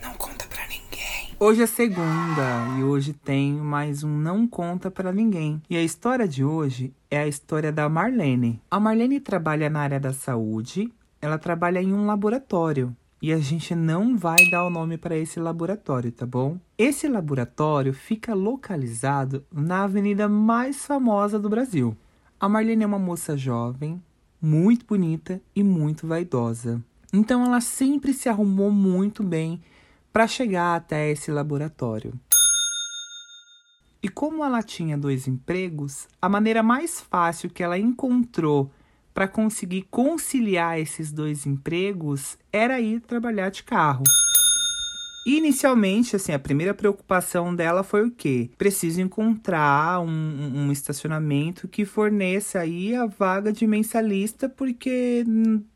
Não conta pra ninguém. Hoje é segunda e hoje tem mais um Não Conta Pra Ninguém. E a história de hoje é a história da Marlene. A Marlene trabalha na área da saúde, ela trabalha em um laboratório. E a gente não vai dar o nome para esse laboratório, tá bom? Esse laboratório fica localizado na avenida mais famosa do Brasil. A Marlene é uma moça jovem, muito bonita e muito vaidosa. Então ela sempre se arrumou muito bem para chegar até esse laboratório. E como ela tinha dois empregos, a maneira mais fácil que ela encontrou para conseguir conciliar esses dois empregos era ir trabalhar de carro. Inicialmente, assim, a primeira preocupação dela foi o quê? Preciso encontrar um, um estacionamento que forneça aí a vaga de mensalista, porque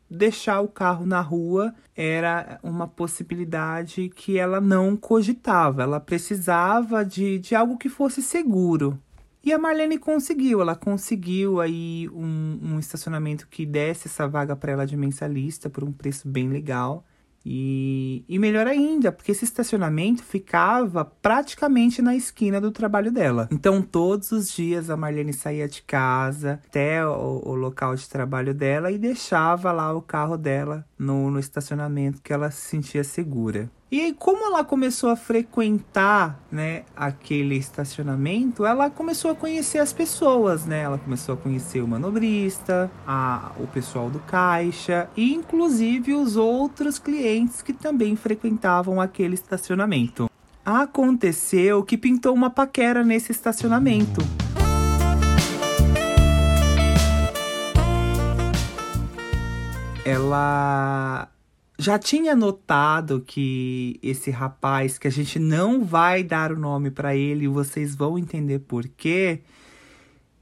deixar o carro na rua era uma possibilidade que ela não cogitava. Ela precisava de, de algo que fosse seguro. E a Marlene conseguiu, ela conseguiu aí um, um estacionamento que desse essa vaga para ela de mensalista por um preço bem legal. E, e melhor ainda, porque esse estacionamento ficava praticamente na esquina do trabalho dela. Então, todos os dias a Marlene saía de casa até o, o local de trabalho dela e deixava lá o carro dela no, no estacionamento que ela se sentia segura. E aí, como ela começou a frequentar, né, aquele estacionamento, ela começou a conhecer as pessoas, né? Ela começou a conhecer o manobrista, a, o pessoal do caixa e inclusive os outros clientes que também frequentavam aquele estacionamento. Aconteceu que pintou uma paquera nesse estacionamento. Ela já tinha notado que esse rapaz, que a gente não vai dar o nome para ele, vocês vão entender por quê,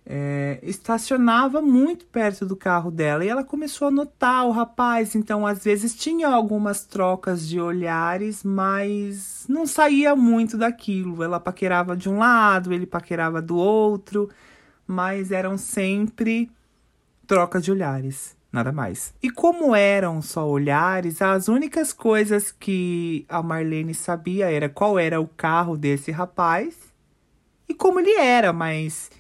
é, estacionava muito perto do carro dela e ela começou a notar o rapaz. Então, às vezes, tinha algumas trocas de olhares, mas não saía muito daquilo. Ela paquerava de um lado, ele paquerava do outro, mas eram sempre trocas de olhares nada mais. E como eram só olhares, as únicas coisas que a Marlene sabia era qual era o carro desse rapaz e como ele era, mas.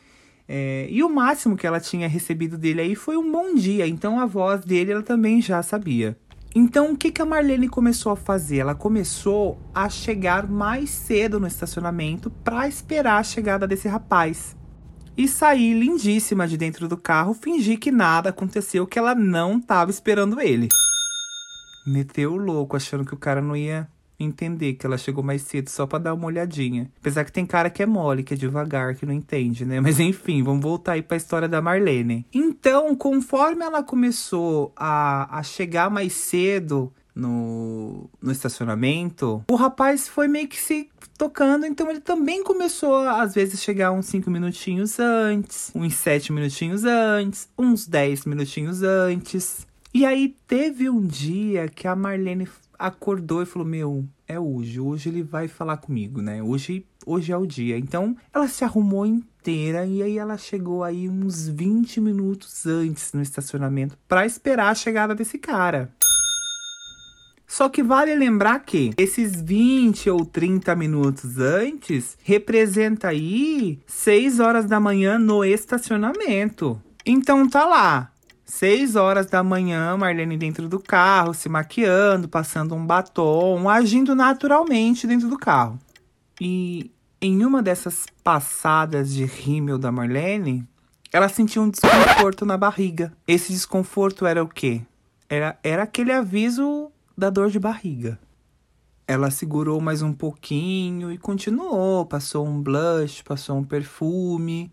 É, e o máximo que ela tinha recebido dele aí foi um bom dia, então a voz dele ela também já sabia. Então o que, que a Marlene começou a fazer? Ela começou a chegar mais cedo no estacionamento para esperar a chegada desse rapaz e sair lindíssima de dentro do carro, fingir que nada aconteceu, que ela não estava esperando ele. Meteu o louco, achando que o cara não ia entender que ela chegou mais cedo só para dar uma olhadinha. Apesar que tem cara que é mole, que é devagar, que não entende, né? Mas enfim, vamos voltar aí para a história da Marlene. Então, conforme ela começou a, a chegar mais cedo no, no estacionamento, o rapaz foi meio que se tocando, então ele também começou às vezes, chegar uns 5 minutinhos antes, uns 7 minutinhos antes, uns 10 minutinhos antes. E aí teve um dia que a Marlene acordou e falou: Meu, é hoje, hoje ele vai falar comigo, né? Hoje, hoje é o dia. Então ela se arrumou inteira e aí ela chegou aí uns 20 minutos antes no estacionamento para esperar a chegada desse cara. Só que vale lembrar que esses 20 ou 30 minutos antes representa aí 6 horas da manhã no estacionamento. Então tá lá, 6 horas da manhã, Marlene dentro do carro, se maquiando, passando um batom, agindo naturalmente dentro do carro. E em uma dessas passadas de rímel da Marlene, ela sentiu um desconforto na barriga. Esse desconforto era o quê? Era, era aquele aviso da dor de barriga. Ela segurou mais um pouquinho e continuou. Passou um blush, passou um perfume.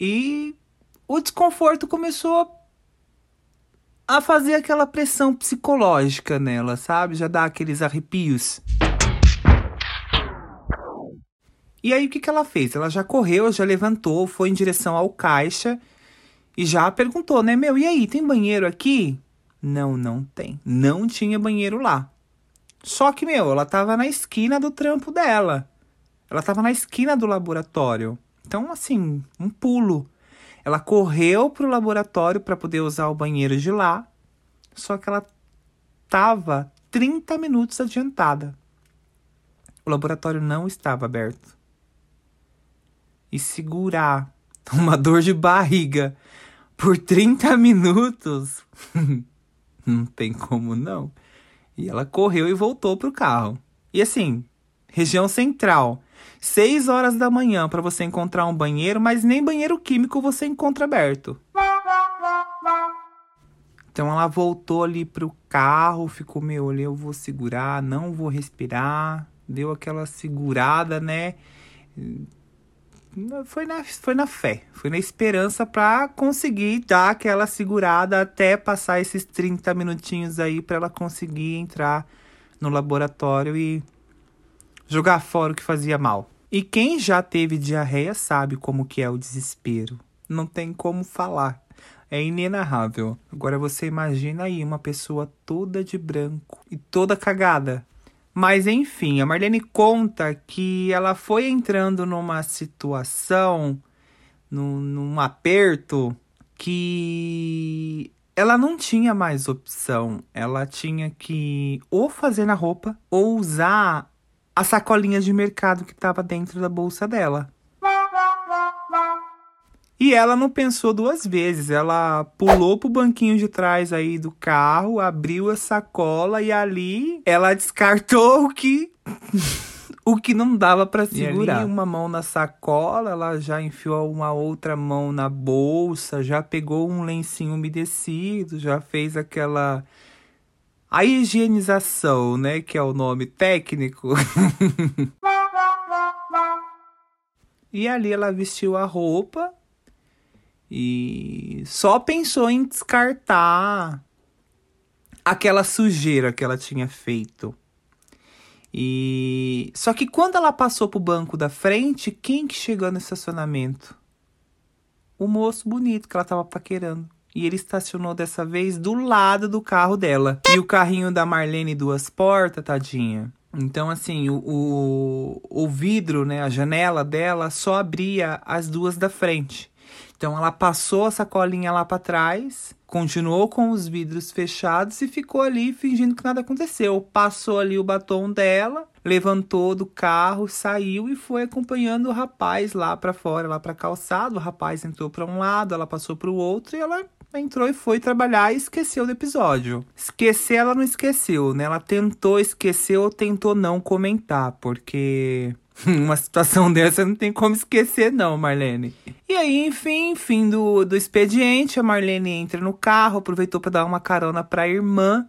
E o desconforto começou a fazer aquela pressão psicológica nela, sabe? Já dá aqueles arrepios. E aí o que, que ela fez? Ela já correu, já levantou, foi em direção ao caixa e já perguntou, né? Meu, e aí, tem banheiro aqui? Não, não tem. Não tinha banheiro lá. Só que, meu, ela tava na esquina do trampo dela. Ela tava na esquina do laboratório. Então, assim, um pulo. Ela correu pro laboratório para poder usar o banheiro de lá, só que ela tava 30 minutos adiantada. O laboratório não estava aberto. E segurar uma dor de barriga por 30 minutos, não tem como não. E ela correu e voltou pro carro. E assim, região central, 6 horas da manhã para você encontrar um banheiro, mas nem banheiro químico você encontra aberto. Então ela voltou ali pro carro, ficou meio, olha, eu vou segurar, não vou respirar. Deu aquela segurada, né? Foi na, foi na fé, foi na esperança para conseguir dar aquela segurada até passar esses 30 minutinhos aí para ela conseguir entrar no laboratório e jogar fora o que fazia mal. E quem já teve diarreia sabe como que é o desespero. Não tem como falar. É inenarrável. Agora você imagina aí uma pessoa toda de branco e toda cagada. Mas enfim, a Marlene conta que ela foi entrando numa situação, num, num aperto, que ela não tinha mais opção. Ela tinha que ou fazer na roupa ou usar a sacolinha de mercado que estava dentro da bolsa dela. E ela não pensou duas vezes. Ela pulou pro banquinho de trás aí do carro, abriu a sacola e ali ela descartou o que o que não dava para segurar. uma mão na sacola, ela já enfiou uma outra mão na bolsa, já pegou um lencinho umedecido, já fez aquela a higienização, né, que é o nome técnico. e ali ela vestiu a roupa e só pensou em descartar aquela sujeira que ela tinha feito. E só que quando ela passou pro banco da frente, quem que chegou no estacionamento? O moço bonito que ela tava paquerando. E ele estacionou dessa vez do lado do carro dela. E o carrinho da Marlene duas portas, tadinha. Então, assim, o, o, o vidro, né, a janela dela só abria as duas da frente. Então, ela passou a sacolinha lá para trás, continuou com os vidros fechados e ficou ali fingindo que nada aconteceu. Passou ali o batom dela, levantou do carro, saiu e foi acompanhando o rapaz lá para fora, lá para calçado. O rapaz entrou para um lado, ela passou para o outro e ela entrou e foi trabalhar e esqueceu do episódio. Esquecer, ela não esqueceu, né? Ela tentou esquecer ou tentou não comentar, porque uma situação dessa não tem como esquecer, não, Marlene. E aí, enfim, fim do, do expediente, a Marlene entra no carro, aproveitou para dar uma carona para a irmã.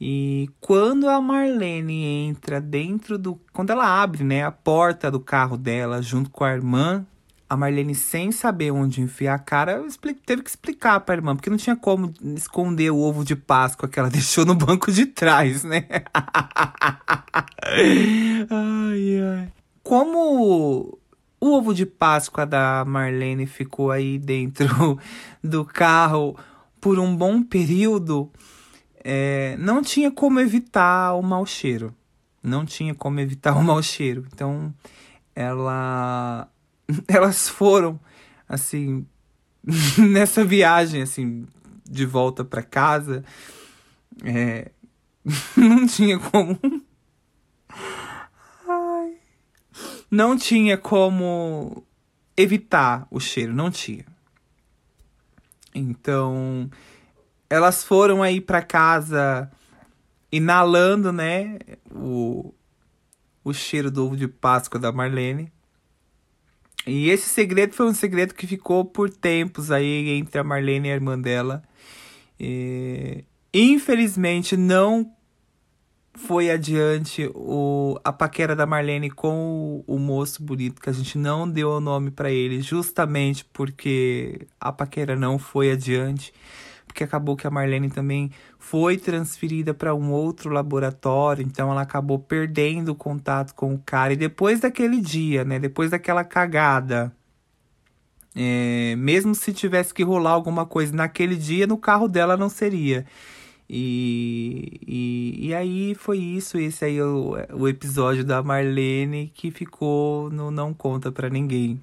E quando a Marlene entra dentro do. Quando ela abre né, a porta do carro dela junto com a irmã, a Marlene, sem saber onde enfiar a cara, teve que explicar pra irmã, porque não tinha como esconder o ovo de Páscoa que ela deixou no banco de trás, né? ai, ai. Como o ovo de Páscoa da Marlene ficou aí dentro do carro por um bom período, é, não tinha como evitar o mau cheiro. Não tinha como evitar o mau cheiro. Então, ela elas foram assim nessa viagem assim de volta para casa é, não tinha como. Ai. não tinha como evitar o cheiro não tinha. Então elas foram aí para casa inalando né o o cheiro do ovo de Páscoa da Marlene e esse segredo foi um segredo que ficou por tempos aí entre a Marlene e a irmã dela. E, infelizmente não foi adiante o, a paquera da Marlene com o, o moço bonito, que a gente não deu o nome para ele, justamente porque a paquera não foi adiante porque acabou que a Marlene também foi transferida para um outro laboratório, então ela acabou perdendo o contato com o cara. E depois daquele dia, né, depois daquela cagada, é, mesmo se tivesse que rolar alguma coisa naquele dia, no carro dela não seria. E, e, e aí foi isso, esse aí é o, o episódio da Marlene que ficou no Não Conta para Ninguém.